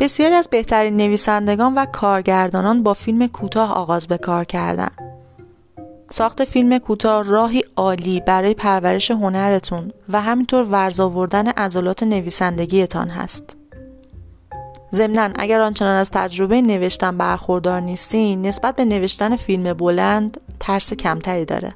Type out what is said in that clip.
بسیاری از بهترین نویسندگان و کارگردانان با فیلم کوتاه آغاز به کار کردند. ساخت فیلم کوتاه راهی عالی برای پرورش هنرتون و همینطور ورزآوردن عضلات نویسندگیتان هست. ضمنا اگر آنچنان از تجربه نوشتن برخوردار نیستین نسبت به نوشتن فیلم بلند ترس کمتری داره.